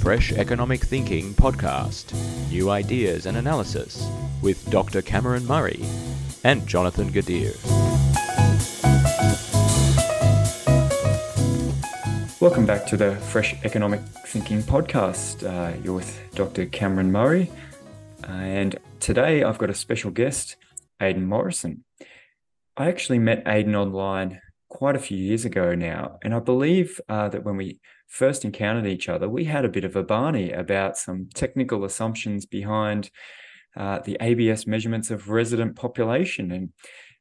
Fresh Economic Thinking podcast New Ideas and Analysis with Dr. Cameron Murray and Jonathan Gadir. Welcome back to the Fresh Economic Thinking podcast. Uh, you're with Dr. Cameron Murray, and today I've got a special guest, Aidan Morrison. I actually met Aidan online quite a few years ago now. And I believe uh, that when we first encountered each other, we had a bit of a barney about some technical assumptions behind uh, the ABS measurements of resident population. And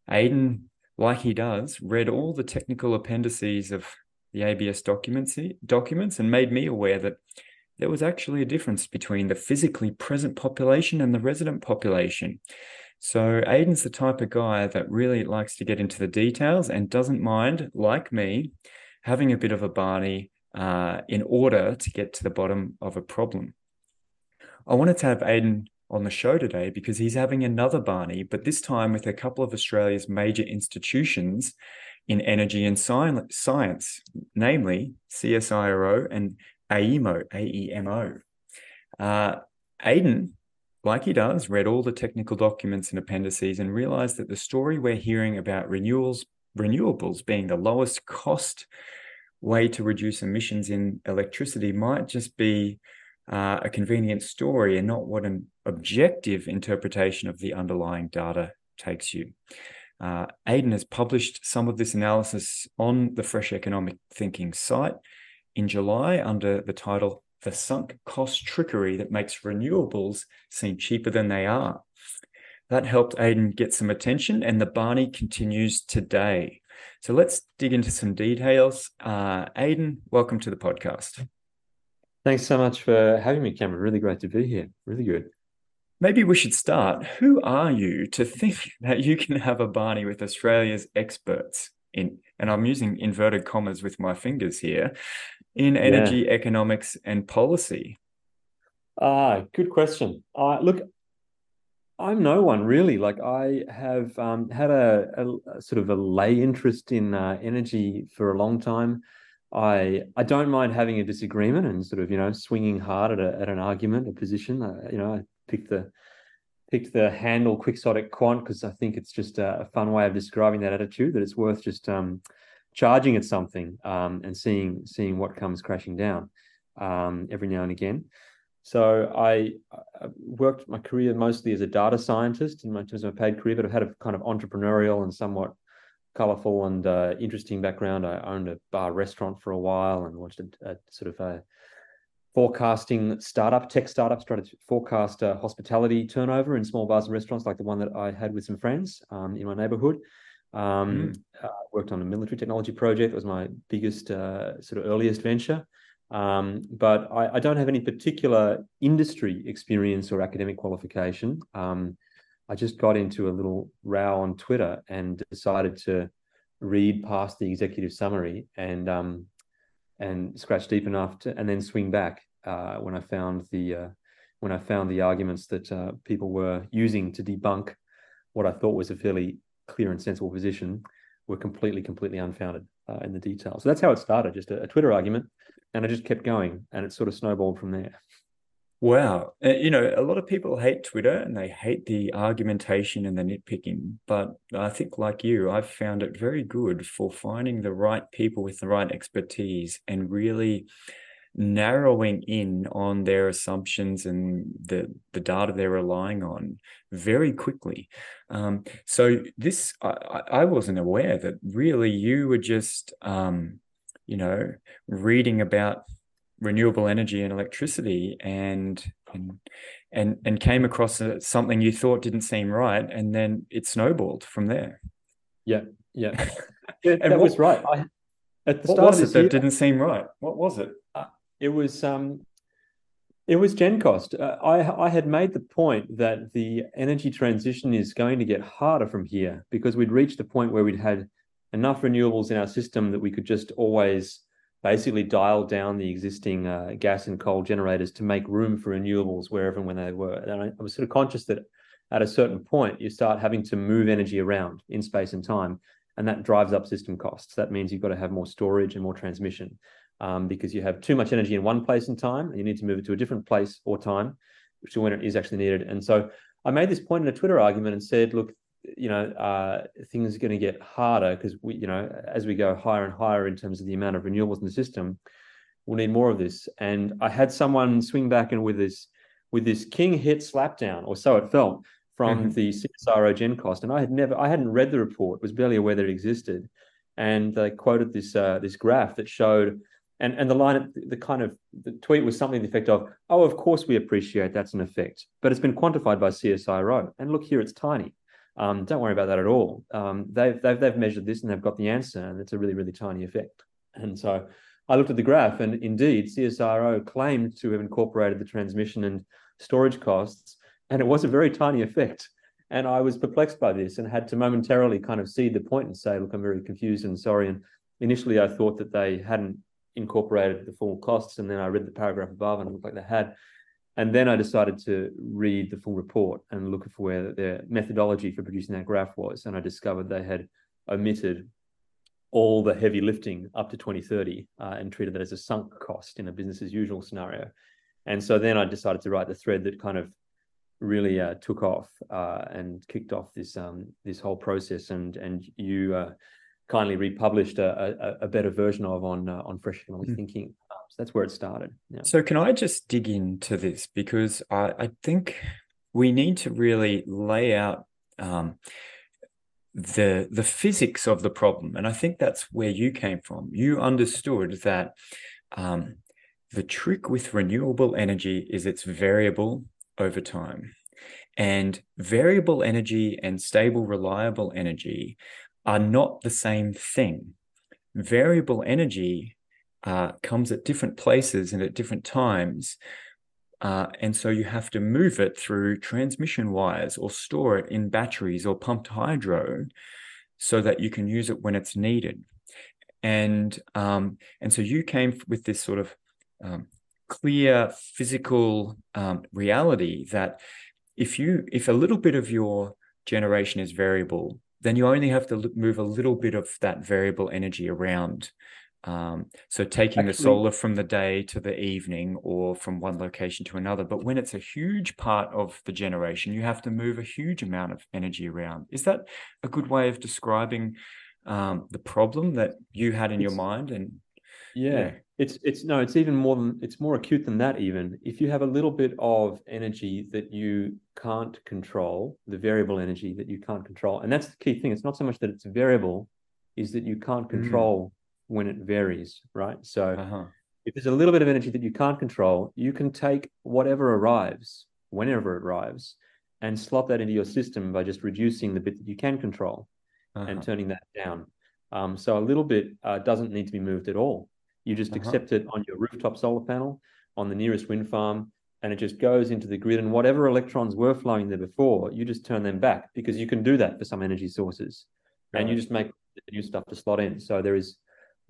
Aidan, like he does, read all the technical appendices of the ABS documents, documents and made me aware that there was actually a difference between the physically present population and the resident population. So Aidan's the type of guy that really likes to get into the details and doesn't mind, like me, having a bit of a Barney uh, in order to get to the bottom of a problem. I wanted to have Aidan on the show today because he's having another Barney, but this time with a couple of Australia's major institutions in energy and science, namely CSIRO and AEMO, AEMO. Uh, like he does, read all the technical documents and appendices and realized that the story we're hearing about renewals, renewables being the lowest cost way to reduce emissions in electricity might just be uh, a convenient story and not what an objective interpretation of the underlying data takes you. Uh, Aidan has published some of this analysis on the Fresh Economic Thinking site in July under the title the sunk cost trickery that makes renewables seem cheaper than they are. That helped Aidan get some attention, and the Barney continues today. So let's dig into some details. Uh, Aidan, welcome to the podcast. Thanks so much for having me, Cameron. Really great to be here. Really good. Maybe we should start. Who are you to think that you can have a Barney with Australia's experts in, and I'm using inverted commas with my fingers here, in energy yeah. economics and policy? Ah, good question. Uh, look, I'm no one really. Like I have um, had a, a, sort of a lay interest in uh, energy for a long time. I I don't mind having a disagreement and sort of you know swinging hard at, a, at an argument, a position. Uh, you know, I picked the picked the handle quixotic quant because I think it's just a, a, fun way of describing that attitude. That it's worth just um, charging at something um, and seeing seeing what comes crashing down um, every now and again. So I, I, worked my career mostly as a data scientist in my terms of my paid career, but I've had a kind of entrepreneurial and somewhat colorful and uh, interesting background. I owned a bar restaurant for a while and watched a, a sort of a forecasting startup, tech startup, try to forecast uh, hospitality turnover in small bars and restaurants, like the one that I had with some friends um, in my neighborhood. Um, mm. uh, worked on a military technology project. It was my biggest, uh, sort of earliest venture. Um, but I, I, don't have any particular industry experience or academic qualification. Um, I just got into a little row on Twitter and decided to read past the executive summary and um, and scratch deep enough to, and then swing back uh, when I found the uh, when I found the arguments that uh, people were using to debunk what I thought was a fairly clear and sensible position were completely, completely unfounded uh, in the details. So that's how it started, just a, a, Twitter argument, and I just kept going, and it sort of snowballed from there. Wow, uh, you know, a lot of people hate Twitter and they hate the argumentation and the nitpicking, but I think, like you, I've found it very good for finding the right people with the right expertise and really narrowing in on their assumptions and the the data they're relying on very quickly. Um, so this I, I, wasn't aware that really you were just um, you know reading about renewable energy and electricity and and and, and came across a, something you thought didn't seem right and then it snowballed from there. Yeah, yeah, yeah that what, was right. I, at the what start was it that year, didn't seem right? What was it? Uh, it was um, it was GenCost. Uh, I I had made the point that the energy transition is going to get harder from here because we'd reached the point where we'd had enough renewables in our system that we could just always basically dial down the existing uh, gas and coal generators to make room for renewables wherever and when they were. And I, I was sort of conscious that at a certain point you start having to move energy around in space and time, and that drives up system costs. That means you've got to have more storage and more transmission um, because you have too much energy in one place and time, and you need to move it to a different place or time, which is when it is actually needed. And so I made this point in a Twitter argument and said, look, you know, uh, things are going to get harder because we, you know, as we go higher and higher in terms of the amount of renewables in the system, we'll need more of this. And I had someone swing back and with this, with this king hit slapdown, or so it felt, from mm-hmm. the CSIRO GenCost. And I had never, I hadn't read the report, was barely aware that it existed. And they quoted this uh, this graph that showed, and and the line, the kind of the tweet was something to the effect of, "Oh, of course we appreciate that's an effect, but it's been quantified by CSIRO, and look here, it's tiny." Um, don't worry about that at all. Um, they've, they've, they've measured this and they've got the answer, and it's a really, really tiny effect. And so I looked at the graph, and indeed, CSIRO claimed to have incorporated the transmission and storage costs, and it was a very tiny effect. And I was perplexed by this and had to momentarily kind of see the point and say, look, I'm very confused and sorry. And initially, I thought that they hadn't incorporated the full costs, and then I read the paragraph above, and it looked like they had. And then I decided to read the full report and look for where their methodology for producing that graph was. And I discovered they had omitted all the heavy lifting up to 2030 uh, and treated that as a sunk cost in a business as usual scenario. And so then I decided to write the thread that kind of really uh, took off uh, and kicked off this um, this whole process. And and you uh, kindly republished a, a, a, better version of on uh, on fresh economic mm. thinking that's where it started. Yeah. So can I just dig into this because I, I think we need to really lay out um, the the physics of the problem, and I think that's where you came from. You understood that um, the trick with renewable energy is it's variable over time. And variable energy and stable, reliable energy are not the same thing. Variable energy uh, comes at different places and at different times. Uh, and so you have to move it through transmission wires or store it in batteries or pumped hydro so that you can use it when it's needed. And um, and so you came with this sort of um, clear physical um, reality that if you if a little bit of your generation is variable, then you only have to move a little bit of that variable energy around um, so taking Actually, the solar from the day to the evening or from one location to another. But when it's a huge part of the generation, you have to move a huge amount of energy around. Is that a good way of describing um, the problem that you had in your mind? And yeah, yeah, it's it's no, it's even more than it's more acute than that. Even if you have a little bit of energy that you can't control, the variable energy that you can't control, and that's the key thing. It's not so much that it's variable, is that you can't mm. control. Mm when it varies, right? So uh-huh. if there's a little bit of energy that you can't control, you can take whatever arrives, whenever it arrives, and slot that into your system by just reducing the bit that you can control uh-huh. and turning that down. Um, so a little bit uh, doesn't need to be moved at all. You just uh-huh. accept it on your rooftop solar panel, on the nearest wind farm, and it just goes into the grid. And whatever electrons were flowing there before, you just turn them back because you can do that for some energy sources. Right. And you just make the new stuff to slot in. So there is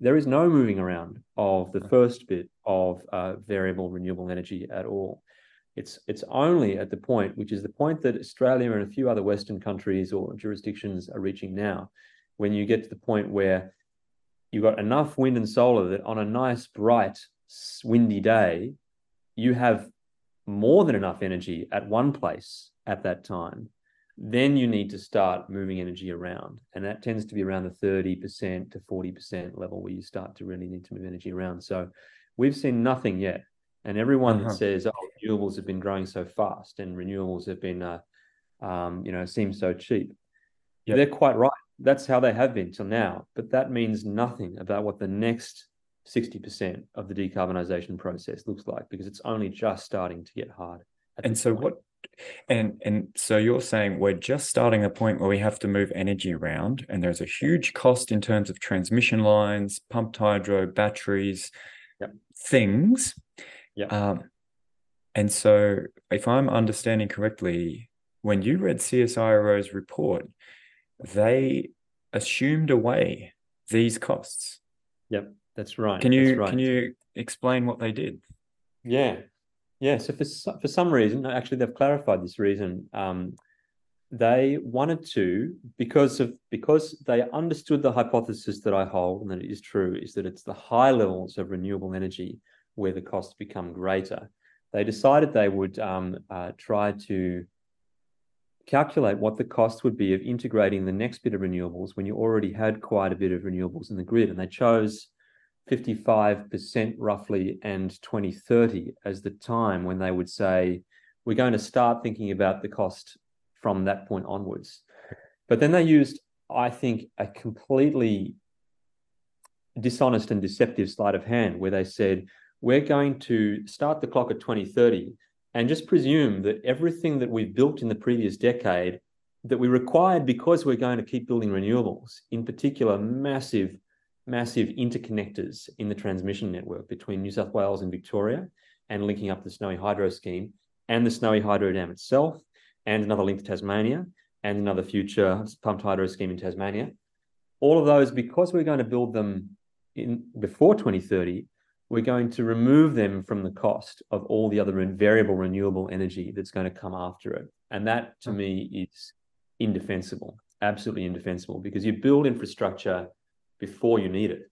there is no moving around of the first bit of uh, variable renewable energy at all. It's it's only at the point, which is the point that Australia and a few other Western countries or jurisdictions are reaching now, when you get to the point where you've got enough wind and solar that on a nice, bright, windy day, you have more than enough energy at one place at that time then you need to start moving energy around. And that tends to be around the 30% to 40% level where you start to really need to move energy around. So we've seen nothing yet. And everyone uh-huh. that says, oh, renewables have been growing so fast and renewables have been, uh, um, you know, seem so cheap. Yep. They're quite right. That's how they have been till now. But that means nothing about what the next 60% of the decarbonisation process looks like because it's only just starting to get hard. And so, point. what and and so you're saying we're just starting a point where we have to move energy around, and there's a huge cost in terms of transmission lines, pumped hydro, batteries, yep. things. Yeah. Um, and so, if I'm understanding correctly, when you read CSIRO's report, they assumed away these costs. Yep, that's right. Can you right. can you explain what they did? Yeah, yeah, so for for some reason, actually, they've clarified this reason. Um, they wanted to because of because they understood the hypothesis that I hold and that it is true is that it's the high levels of renewable energy where the costs become greater. They decided they would um, uh, try to calculate what the cost would be of integrating the next bit of renewables when you already had quite a bit of renewables in the grid, and they chose 55% roughly and 2030 as the time when they would say we're going to start thinking about the cost from that point onwards. But then they used, I think, a completely dishonest and deceptive sleight of hand where they said, we're going to start the clock at 2030 and just presume that everything that we've built in the previous decade that we required because we're going to keep building renewables, in particular, massive, massive interconnectors in the transmission network between New South Wales and Victoria and linking up the Snowy Hydro scheme and the Snowy Hydro Dam itself and another link to Tasmania and another future pumped hydro scheme in Tasmania. All of those, because we're going to build them in before 2030, we're going to remove them from the cost of all the other variable renewable energy that's going to come after it. And that to hmm. me is indefensible, absolutely indefensible, because you build infrastructure before you need it.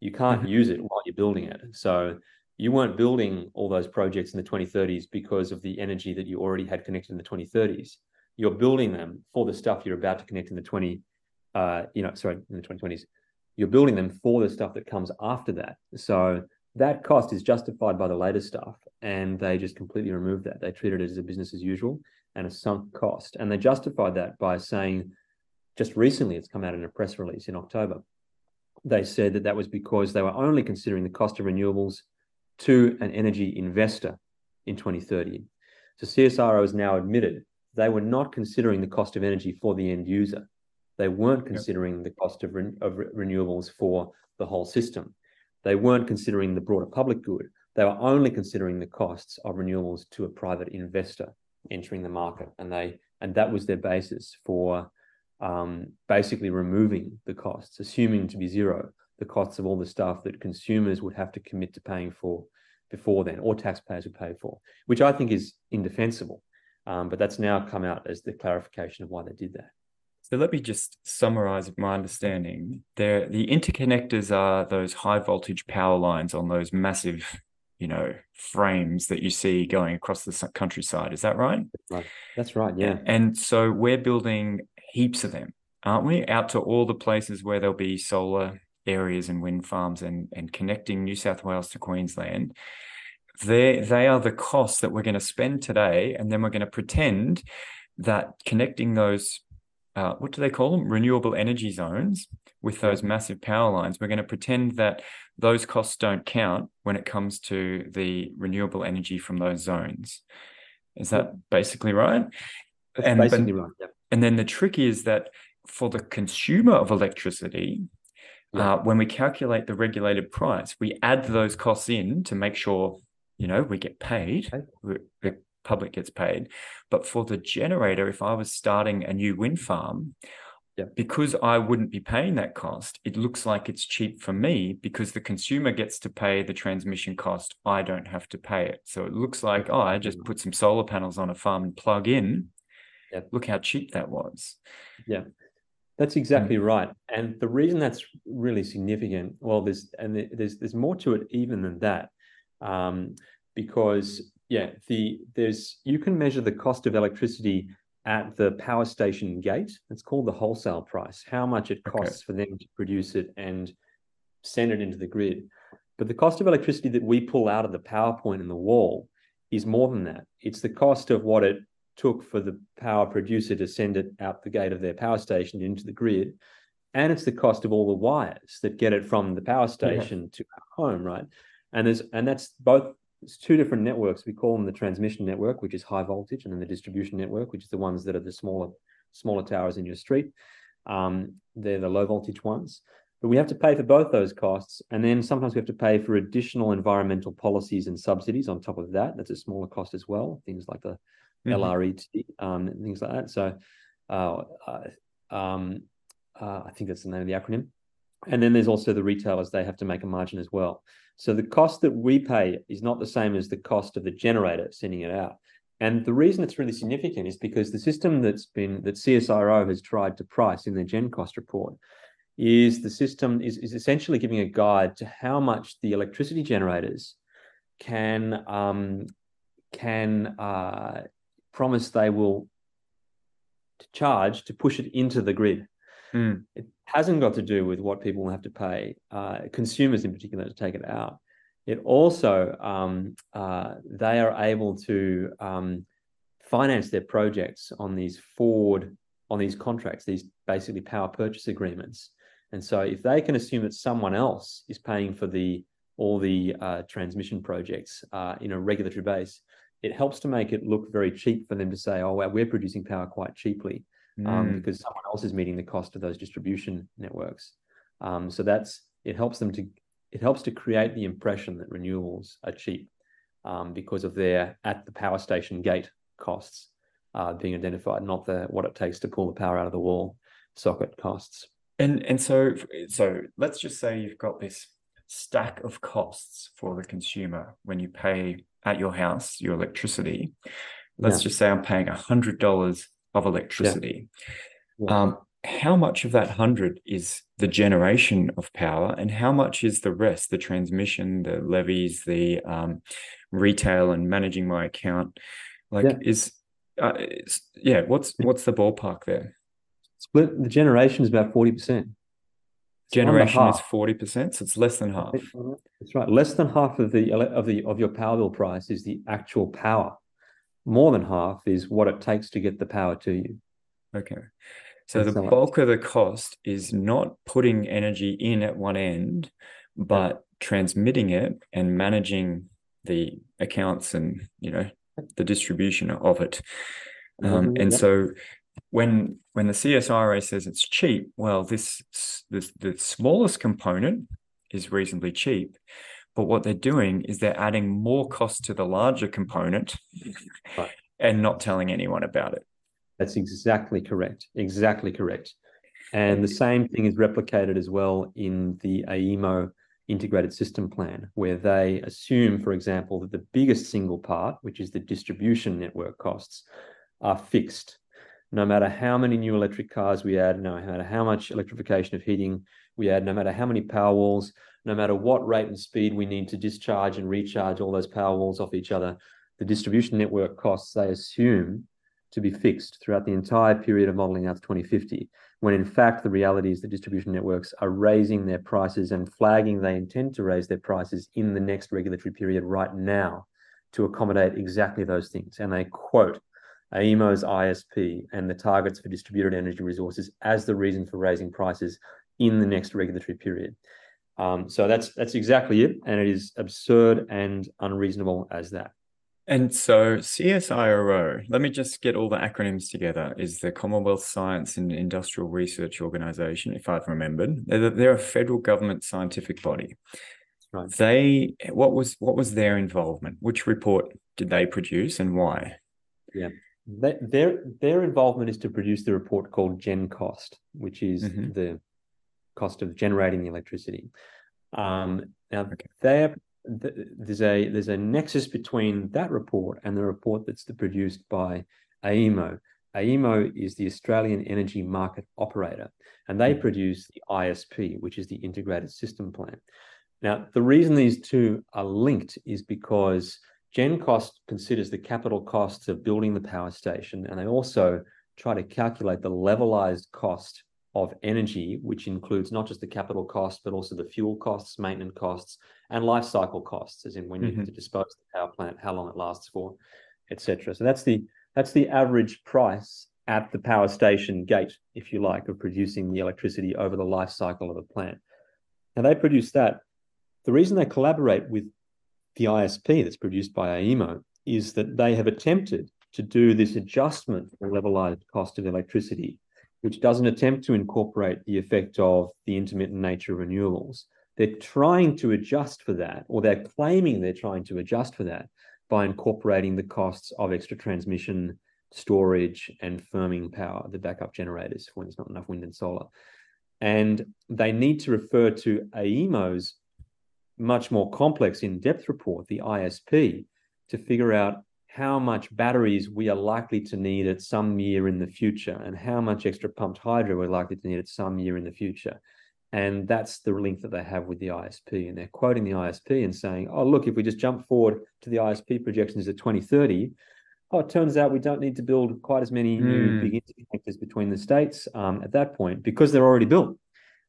You can't mm-hmm. use it while you're building it. So you weren't building all those projects in the 2030s because of the energy that you already had connected in the 2030s. You're building them for the stuff you're about to connect in the 20, uh, you know, sorry, in the 2020s. You're building them for the stuff that comes after that. So that cost is justified by the later stuff, and they just completely removed that. They treated it as a business as usual and a sunk cost, and they justified that by saying, just recently, it's come out in a press release in October. They said that that was because they were only considering the cost of renewables to an energy investor in 2030. So CSIRO has now admitted they were not considering the cost of energy for the end user. They weren't considering yep. the cost of, re- of re- renewables for the whole system. They weren't considering the broader public good. They were only considering the costs of renewables to a private investor entering the market, and they and that was their basis for um, basically removing the costs, assuming to be zero the costs of all the stuff that consumers would have to commit to paying for before then, or taxpayers would pay for, which I think is indefensible. Um, but that's now come out as the clarification of why they did that. So let me just summarize my understanding. There, the interconnectors are those high voltage power lines on those massive, you know, frames that you see going across the countryside. Is that right? That's right. That's right. Yeah. And so we're building heaps of them, aren't we? Out to all the places where there'll be solar areas and wind farms and, and connecting New South Wales to Queensland, they they are the costs that we're going to spend today, and then we're going to pretend that connecting those uh, what do they call them? Renewable energy zones with those massive power lines. We're going to pretend that those costs don't count when it comes to the renewable energy from those zones. Is that basically right? That's and basically but, right yeah. And then the trick is that for the consumer of electricity yeah. uh, when we calculate the regulated price, we add those costs in to make sure you know we get paid. Okay. The public gets paid. But for the generator, if I was starting a new wind farm, yeah. because I wouldn't be paying that cost, it looks like it's cheap for me because the consumer gets to pay the transmission cost. I don't have to pay it. So it looks like, oh, I just put some solar panels on a farm and plug in. Yeah. Look how cheap that was. Yeah. That's exactly mm. right. And the reason that's really significant, well, there's and there's there's more to it even than that, um, because yeah, the there's you can measure the cost of electricity at the power station gate. It's called the wholesale price, how much it costs okay. for them to produce it and send it into the grid. But the cost of electricity that we pull out of the power point in the wall is more than that. It's the cost of what it took for the power producer to send it out the gate of their power station into the grid. And it's the cost of all the wires that get it from the power station yeah. to our home, right? And there's and that's both it's two different networks. We call them the transmission network, which is high voltage, and then the distribution network, which is the ones that are the smaller smaller towers in your street. Um, they're the low voltage ones. But we have to pay for both those costs. And then sometimes we have to pay for additional environmental policies and subsidies on top of that. That's a smaller cost as well. Things like the mm-hmm. LRET, um, things like that. So uh, um, uh, I think that's the name of the acronym. And then there's also the retailers, they have to make a margin as well. So the cost that we pay is not the same as the cost of the generator sending it out. and the reason it's really significant is because the system that's been that CSIRO has tried to price in their GenCost report is the system is, is essentially giving a guide to how much the electricity generators can um, can uh, promise they will charge to push it into the grid. Mm. It hasn't got to do with what people will have to pay, uh, consumers in particular, to take it out. It also, um, uh, they are able to um, finance their projects on these forward, on these contracts, these basically power purchase agreements. And so if they can assume that someone else is paying for the all the uh, transmission projects uh, in a regulatory base, it helps to make it look very cheap for them to say, oh, well, we're producing power quite cheaply um, Mm. because someone else is meeting the cost of those distribution networks. Um, so that's it helps them to it helps to create the impression that renewables are cheap um, because of their at the power station gate costs uh, being identified, not the what it takes to pull the power out of the wall socket costs. And and so so let's just say you've got this stack of costs for the consumer when you pay at your house your electricity. Let's Yeah. just say I'm paying a hundred dollars of electricity. Yeah. Um, how much of that hundred is the generation of power, and how much is the rest, the transmission, the levies, the um, retail, and managing my account? Like, Yeah. is uh, it's, yeah, what's what's the ballpark there? Split the generation is about forty percent. Generation is forty percent, so it's less than half. That's right. Less than half of the of the of your power bill price is the actual power. More than half is what it takes to get the power to you. Okay. So the bulk of the cost is not putting energy in at one end, but transmitting it and managing the accounts and you know the distribution of it. Um, Mhm, and yeah. so when when the CSIRO says it's cheap, well, this this the smallest component is reasonably cheap. But what they're doing is they're adding more cost to the larger component Right. and not telling anyone about it. That's exactly correct. Exactly correct. And the same thing is replicated as well in the AEMO integrated system plan, where they assume, for example, that the biggest single part, which is the distribution network costs, are fixed. No matter how many new electric cars we add, no matter how much electrification of heating we add, no matter how many power walls, no matter what rate and speed we need to discharge and recharge all those power walls off each other, the distribution network costs they assume to be fixed throughout the entire period of modeling out to 2050, when in fact the reality is the distribution networks are raising their prices and flagging they intend to raise their prices in the next regulatory period right now to accommodate exactly those things. And they quote AEMO's ISP and the targets for distributed energy resources as the reason for raising prices in the next regulatory period. Um, so that's that's exactly it, and it is absurd and unreasonable as that. And so CSIRO, let me just get all the acronyms together, is the Commonwealth Science and Industrial Research Organization, if I've remembered. They're, they're a federal government scientific body. Right. They what was what was their involvement? Which report did they produce and why? Their, their their involvement is to produce the report called GenCost, which is Mhm. the cost of generating the electricity. Um, now, Okay. there th- there's a there's a nexus between that report and the report that's produced by AEMO. AEMO is the Australian Energy Market Operator, and they Mhm. produce the ISP, which is the Integrated System Plan. Now, the reason these two are linked is because GenCost considers the capital costs of building the power station, and they also try to calculate the levelized cost of energy, which includes not just the capital cost, but also the fuel costs, maintenance costs, and life cycle costs, as in when you Mhm. have to dispose of the power plant, how long it lasts for, etc. So that's the that's the average price at the power station gate, if you like, of producing the electricity over the life cycle of a plant. Now they produce that. The reason they collaborate with the ISP that's produced by AEMO is that they have attempted to do this adjustment for levelized cost of electricity, which doesn't attempt to incorporate the effect of the intermittent nature of renewables. They're trying to adjust for that, or they're claiming they're trying to adjust for that by incorporating the costs of extra transmission, storage, and firming power, the backup generators when there's not enough wind and solar. And they need to refer to AEMO's much more complex in-depth report, the ISP, to figure out how much batteries we are likely to need at some year in the future and how much extra pumped hydro we're likely to need at some year in the future. And that's the link that they have with the ISP. And they're quoting the ISP and saying, oh, look, if we just jump forward to the ISP projections at 2030, oh, it turns out we don't need to build quite as many mm. new hmm. big interconnectors between the states um, at that point because they're already built.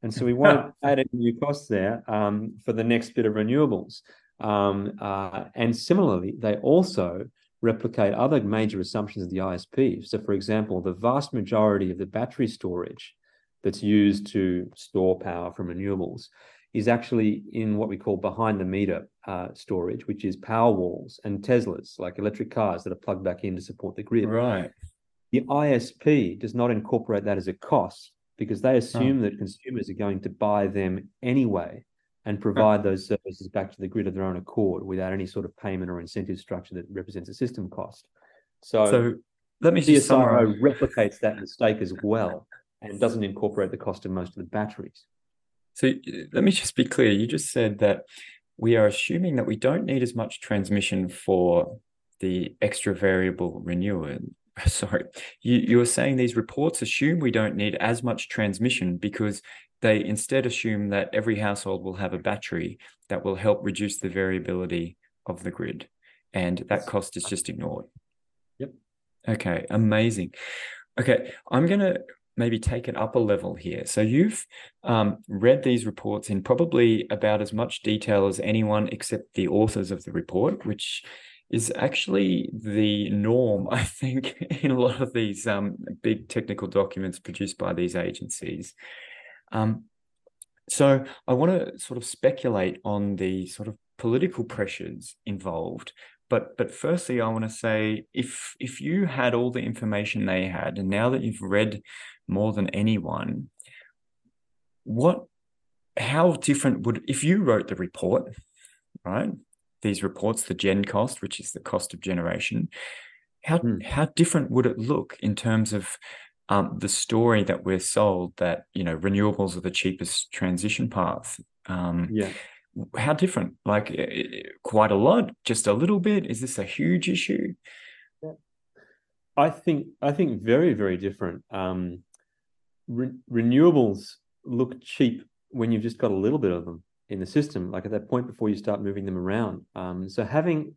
And so we won't add any new costs there um, for the next bit of renewables. Um, uh, and similarly, they also replicate other major assumptions of the ISP. So, for example, the vast majority of the battery storage that's used to store power from renewables is actually in what we call behind the meter uh, storage, which is power walls and Teslas, like electric cars that are plugged back in to support the grid. Right. The ISP does not incorporate that as a cost because they hmm. assume oh. that consumers are going to buy them anyway and hmm. provide those services back to the grid of their own accord without any sort of payment or incentive structure that represents a system cost. So, so let me CSIRO replicates that mistake as well and doesn't incorporate the cost of most of the batteries. So let me just be clear. You just said that we are assuming that we don't need as much transmission for the extra variable renewal. Sorry, you, you were saying these reports assume we don't need as much transmission because they instead assume that every household will have a battery that will help reduce the variability of the grid. And that cost is just ignored. Yep. Okay, amazing. Okay, I'm going to maybe take it up a level here. So you've um, read these reports in probably about as much detail as anyone except the authors of the report, which is actually the norm, I think, in a lot of these um, big technical documents produced by these agencies. Um, so I want to sort of speculate on the sort of political pressures involved. But but firstly, I want to say if if you had all the information they had, and now that you've read more than anyone, what how different would if you wrote the report, right? These reports, the GenCost, which is the cost of generation, how hmm. how different would it look in terms of um, the story that we're sold that you know renewables are the cheapest transition path. Um, yeah. How different? Like quite a lot, just a little bit. Is this a huge issue? I think I think very very different. Um, re- renewables look cheap when you've just got a little bit of them in the system, like at that point before you start moving them around. Um, so having,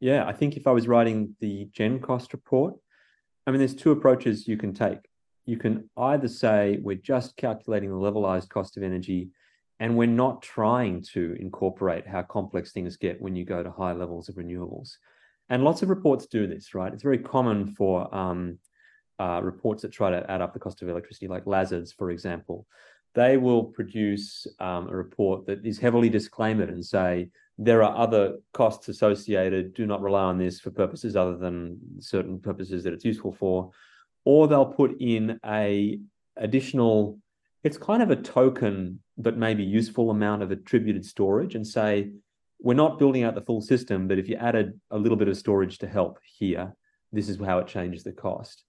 yeah, I think if I was writing the GenCost report, I mean, there's two approaches you can take. You can either say we're just calculating the levelized cost of energy and we're not trying to incorporate how complex things get when you go to high levels of renewables. And lots of reports do this, right? It's very common for um, uh, reports that try to add up the cost of electricity, like Lazards, for example. They will produce um, a report that is heavily disclaimed and say there are other costs associated. Do not rely on this for purposes other than certain purposes that it's useful for. Or they'll put in a additional, it's kind of a token, but maybe useful amount of attributed storage and say, we're not building out the full system, but if you added a little bit of storage to help here, this is how it changes the cost.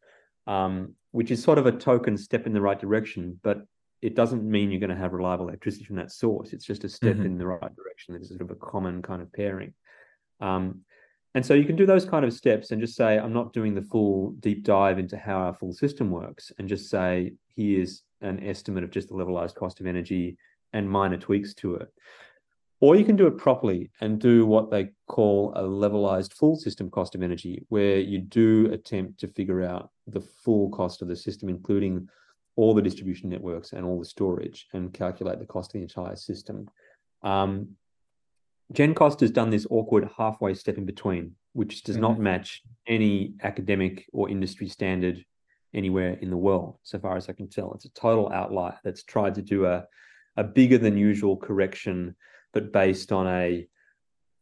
Um, which is sort of a token step in the right direction, but it doesn't mean you're going to have reliable electricity from that source. It's just a step mm-hmm. in the right direction. It's sort of a common kind of pairing. Um, and so you can do those kind of steps and just say, I'm not doing the full deep dive into how our full system works, and just say, here's an estimate of just the levelized cost of energy and minor tweaks to it. Or you can do it properly and do what they call a levelized full system cost of energy, where you do attempt to figure out the full cost of the system, including all the distribution networks and all the storage and calculate the cost of the entire system. Um, GenCost has done this awkward halfway step in between, which does mm-hmm. not match any academic or industry standard anywhere in the world, so far as I can tell. It's a total outlier that's tried to do a, a bigger than usual correction, but based on a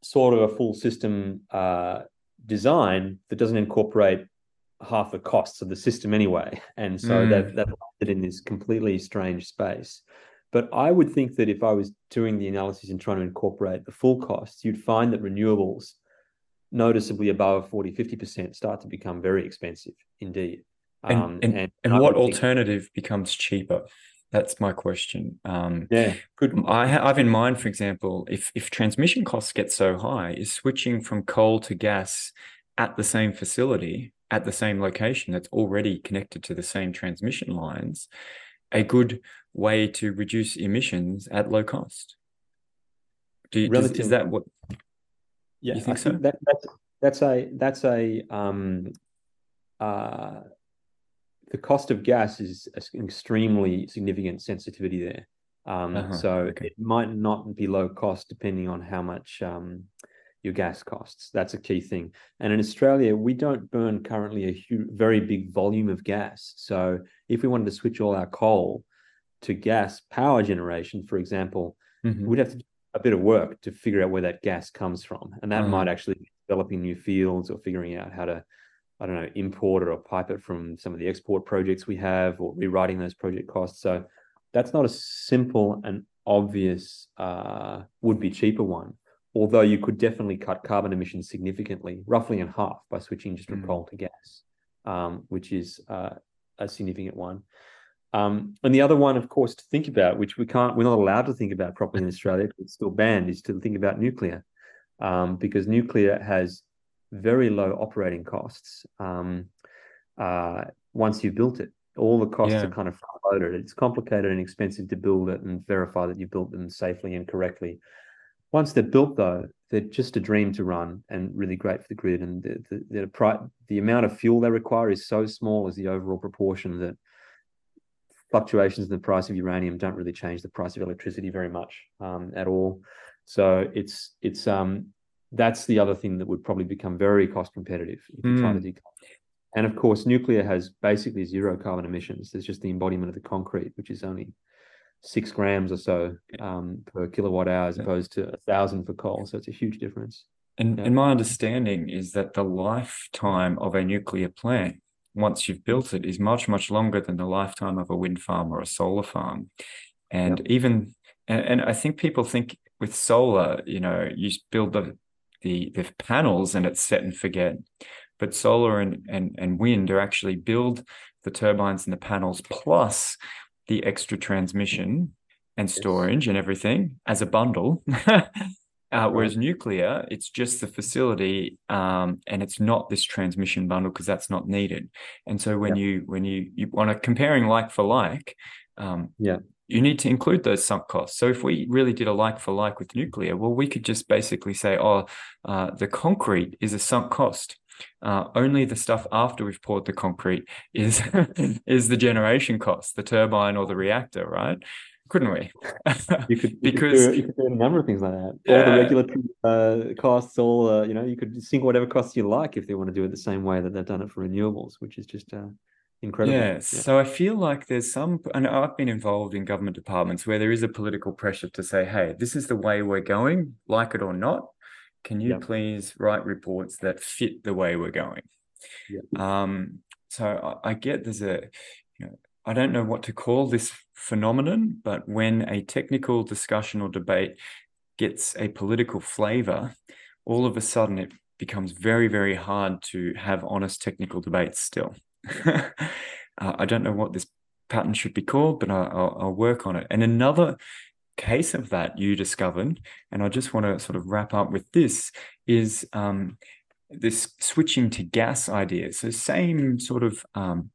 sort of a full system uh, design that doesn't incorporate half the costs of the system anyway. And so mm. they've, they've landed in this completely strange space. But I would think that if I was doing the analysis and trying to incorporate the full costs, you'd find that renewables noticeably above 40, 50% start to become very expensive indeed. And, um, and, and, and what alternative think... becomes cheaper? That's my question. Um, yeah, good. I have in mind, for example, if if transmission costs get so high, is switching from coal to gas at the same facility, at the same location that's already connected to the same transmission lines, a good way to reduce emissions at low cost. Do you, does, is that what yeah, you think I so? Think that, that's that's a that's a um uh the cost of gas is an extremely significant sensitivity there. Um, uh-huh. So okay. it might not be low cost depending on how much um, your gas costs. That's a key thing. And in Australia, we don't burn currently a huge, very big volume of gas. So if we wanted to switch all our coal to gas power generation, for example, mm-hmm. we'd have to do a bit of work to figure out where that gas comes from. And that uh-huh. might actually be developing new fields or figuring out how to I don't know, import it or pipe it from some of the export projects we have or rewriting those project costs. So that's not a simple and obvious uh, would be cheaper one although you could definitely cut carbon emissions significantly roughly in half by switching just from mm. coal to gas um, which is uh, a significant one um, and the other one of course to think about which we can't we're not allowed to think about properly in australia it's still banned is to think about nuclear um, because nuclear has very low operating costs um, uh, once you've built it all the costs yeah. are kind of loaded. It's complicated and expensive to build it and verify that you built them safely and correctly. Once they're built, though, they're just a dream to run and really great for the grid. And the the, the, the amount of fuel they require is so small as the overall proportion that fluctuations in the price of uranium don't really change the price of electricity very much um, at all. So it's it's um that's the other thing that would probably become very cost competitive if you mm. try to decarbonize. And of course, nuclear has basically zero carbon emissions. There's just the embodiment of the concrete, which is only six grams or so um, per kilowatt hour as opposed to a thousand for coal. So it's a huge difference. And, yeah. and my understanding is that the lifetime of a nuclear plant, once you've built it, is much, much longer than the lifetime of a wind farm or a solar farm. And yep. even, and, and I think people think with solar, you know, you build the, the, the panels and it's set and forget but solar and, and, and wind are actually build the turbines and the panels plus the extra transmission and storage and everything as a bundle. uh, whereas nuclear, it's just the facility, um, and it's not this transmission bundle because that's not needed. And so when you when you you want to comparing like for like, um, yeah, you need to include those sunk costs. So if we really did a like for like with nuclear, well, we could just basically say, oh, uh, the concrete is a sunk cost. Uh, only the stuff after we've poured the concrete is is the generation cost, the turbine or the reactor, right? Couldn't we? you could because you could, do, you could, do, a number of things like that. Yeah. All the regulatory uh, costs, all uh, you know, you could sink whatever costs you like if they want to do it the same way that they've done it for renewables, which is just uh, incredible. Yeah. yeah. So I feel like there's some, and I've been involved in government departments where there is a political pressure to say, hey, this is the way we're going, like it or not. Can you yep. please write reports that fit the way we're going? Yep. Um, so I, I, get there's a, you know, I don't know what to call this phenomenon, but when a technical discussion or debate gets a political flavor, all of a sudden it becomes very, very hard to have honest technical debates still. uh, I don't know what this pattern should be called, but I, will I'll work on it. And another case of that you discovered, and I just want to sort of wrap up with this, is um, this switching to gas idea. So same sort of um,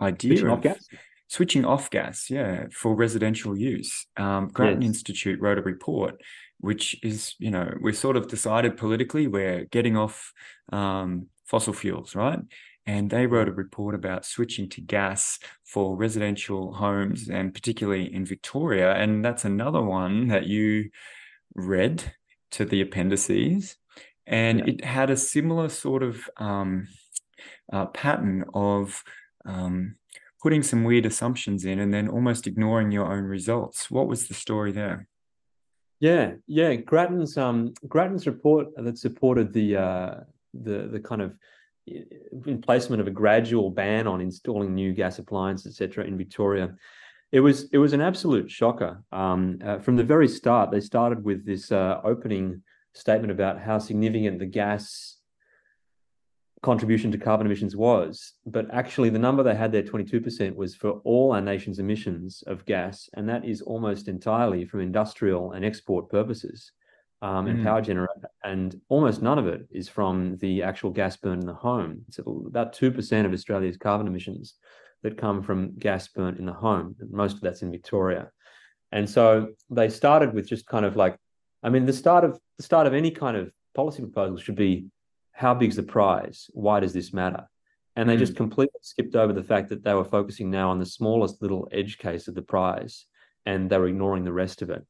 idea switching of off gas. switching off gas, yeah, for residential use. Um, Grattan yes. Institute wrote a report, which is, you know, we sort of decided politically we're getting off um, fossil fuels, right? And they wrote a report about switching to gas for residential homes and particularly in Victoria. And that's another one that you read to the appendices. And yeah. it had a similar sort of um, uh, pattern of um, putting some weird assumptions in and then almost ignoring your own results. What was the story there? Yeah, yeah, Grattan's um Grattan's report that supported the uh the the kind of placement of a gradual ban on installing new gas appliances, etc., in Victoria. It was it was an absolute shocker. Um, uh, from the very start, they started with this uh, opening statement about how significant the gas contribution to carbon emissions was, but actually the number they had there, 22%, was for all our nation's emissions of gas, and that is almost entirely from industrial and export purposes. Um, and mm. power generator, and almost none of it is from the actual gas burned in the home. It's about two percent of Australia's carbon emissions that come from gas burnt in the home. Most of that's in Victoria, and so they started with just kind of like, I mean, the start of the start of any kind of policy proposal should be, how big's the prize? Why does this matter? And they mm. just completely skipped over the fact that they were focusing now on the smallest little edge case of the prize, and they were ignoring the rest of it.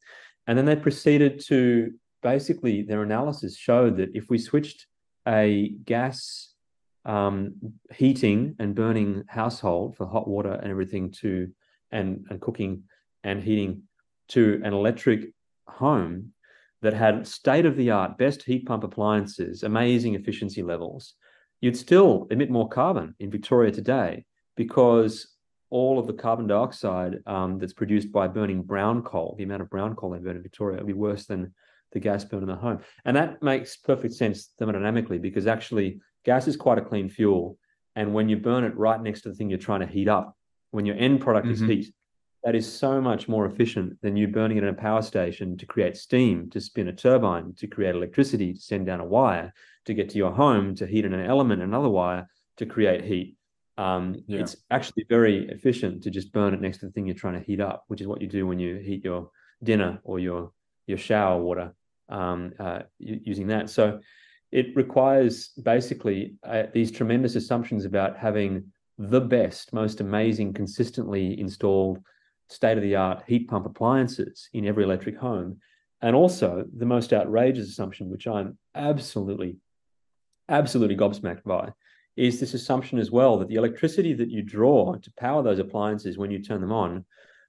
And then they proceeded to basically their analysis showed that if we switched a gas um, heating and burning household for hot water and everything to and and cooking and heating to an electric home that had state of the art best heat pump appliances amazing efficiency levels you'd still emit more carbon in victoria today because all of the carbon dioxide um, that's produced by burning brown coal the amount of brown coal they burn in victoria would be worse than the gas burn in the home. And that makes perfect sense thermodynamically because actually gas is quite a clean fuel. And when you burn it right next to the thing you're trying to heat up, when your end product mm-hmm. is heat, that is so much more efficient than you burning it in a power station to create steam, to spin a turbine, to create electricity, to send down a wire, to get to your home, to heat in an element, another wire, to create heat. Um, yeah. It's actually very efficient to just burn it next to the thing you're trying to heat up, which is what you do when you heat your dinner or your your shower water um, uh, using that. So it requires basically uh, these tremendous assumptions about having the best, most amazing, consistently installed state of the art heat pump appliances in every electric home. And also the most outrageous assumption, which I'm absolutely, absolutely gobsmacked by, is this assumption as well that the electricity that you draw to power those appliances when you turn them on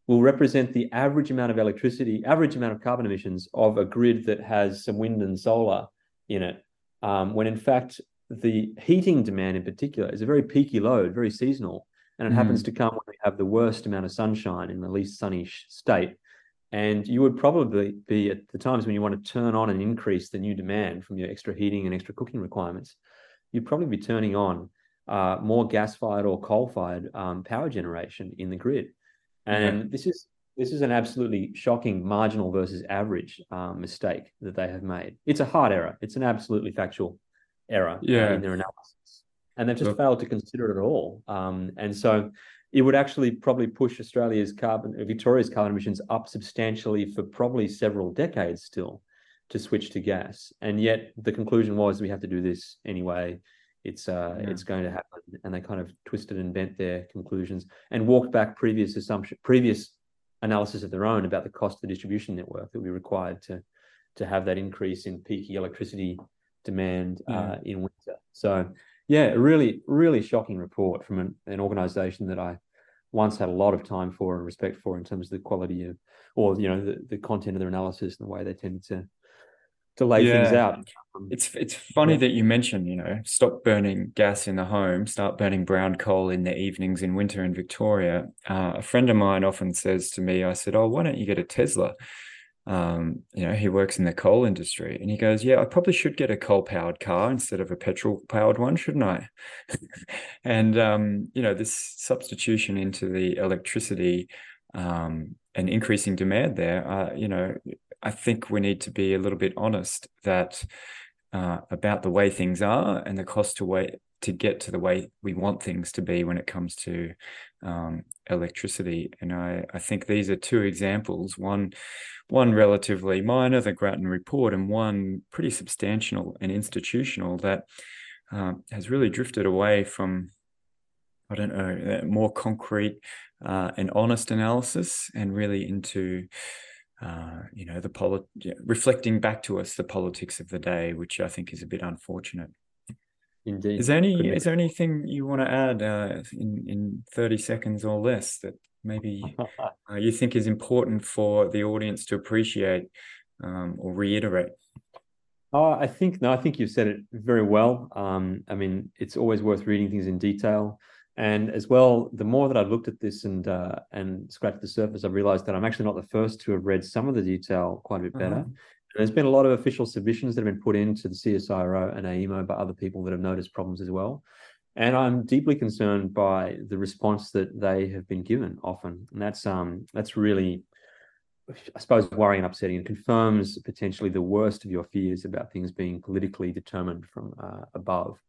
will represent the average amount of electricity, average amount of carbon emissions of a grid that has some wind and solar in it. Um, when in fact, the heating demand in particular is a very peaky load, very seasonal, and it mm. happens to come when we have the worst amount of sunshine in the least sunny state. And you would probably be at the times when you want to turn on and increase the new demand from your extra heating and extra cooking requirements, you'd probably be turning on uh, more gas fired or coal fired um, power generation in the grid. And this is this is an absolutely shocking marginal versus average um, mistake that they have made. It's a hard error. It's an absolutely factual error uh, yeah. uh, in their analysis, and they've just Look. failed to consider it at all. Um, and so, it would actually probably push Australia's carbon, Victoria's carbon emissions up substantially for probably several decades still to switch to gas. And yet, the conclusion was we have to do this anyway it's uh, yeah. it's going to happen, and they kind of twisted and bent their conclusions and walked back previous assumption, previous analysis of their own about the cost of the distribution network that we required to to have that increase in peaky electricity demand uh, yeah. uh, in winter. So, yeah, really really shocking report from an, an organization that I once had a lot of time for and respect for in terms of the quality of, or you know, the, the content of their analysis and the way they tended to to lay yeah. things out. It's it's funny yeah. that you mentioned, you know, stop burning gas in the home, start burning brown coal in the evenings in winter in Victoria. Uh, a friend of mine often says to me, I said, "Oh, why don't you get a Tesla?" Um, you know, he works in the coal industry, and he goes, "Yeah, I probably should get a coal-powered car instead of a petrol-powered one, shouldn't I?" and um, you know, this substitution into the electricity um, and increasing demand there, uh, you know, I think we need to be a little bit honest that uh, about the way things are and the cost to wait to get to the way we want things to be when it comes to um, electricity. And I, I think these are two examples. One, one relatively minor, the Grattan report, and one pretty substantial and institutional that uh, has really drifted away from I don't know, more concrete uh, and honest analysis and really into uh, you know, the polit- reflecting back to us the politics of the day, which I think is a bit unfortunate. Indeed. Is there any is there anything you want to add uh, in in thirty seconds or less that maybe uh, you think is important for the audience to appreciate um, or reiterate? Oh, I think no, I think you've said it very well. Um, I mean, it's always worth reading things in detail. And as well, the more that I've looked at this and uh, and scratched the surface, I've realized that I'm actually not the first to have read some of the detail quite a bit better. Uh-huh. There's been a lot of official submissions that have been put into the CSIRO and AEMO by other people that have noticed problems as well. And I'm deeply concerned by the response that they have been given often. And that's um that's really I suppose, worrying and upsetting and confirms potentially the worst of your fears about things being politically determined from uh, above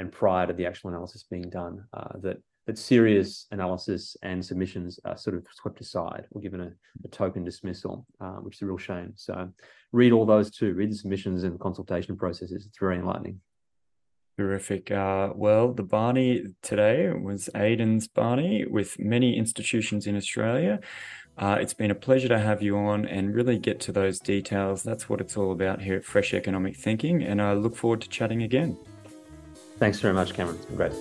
and prior to the actual analysis being done. Uh, that that serious analysis and submissions are sort of swept aside or given a, a token dismissal, uh, which is a real shame. So read all those too. Read the submissions and consultation processes. It's very enlightening. Terrific. Uh, well, the Barney today was Aidan's Barney with many institutions in Australia. Uh, it's been a pleasure to have you on and really get to those details. That's what it's all about here at Fresh Economic Thinking. And I look forward to chatting again. Thanks very much, Cameron. It's been great.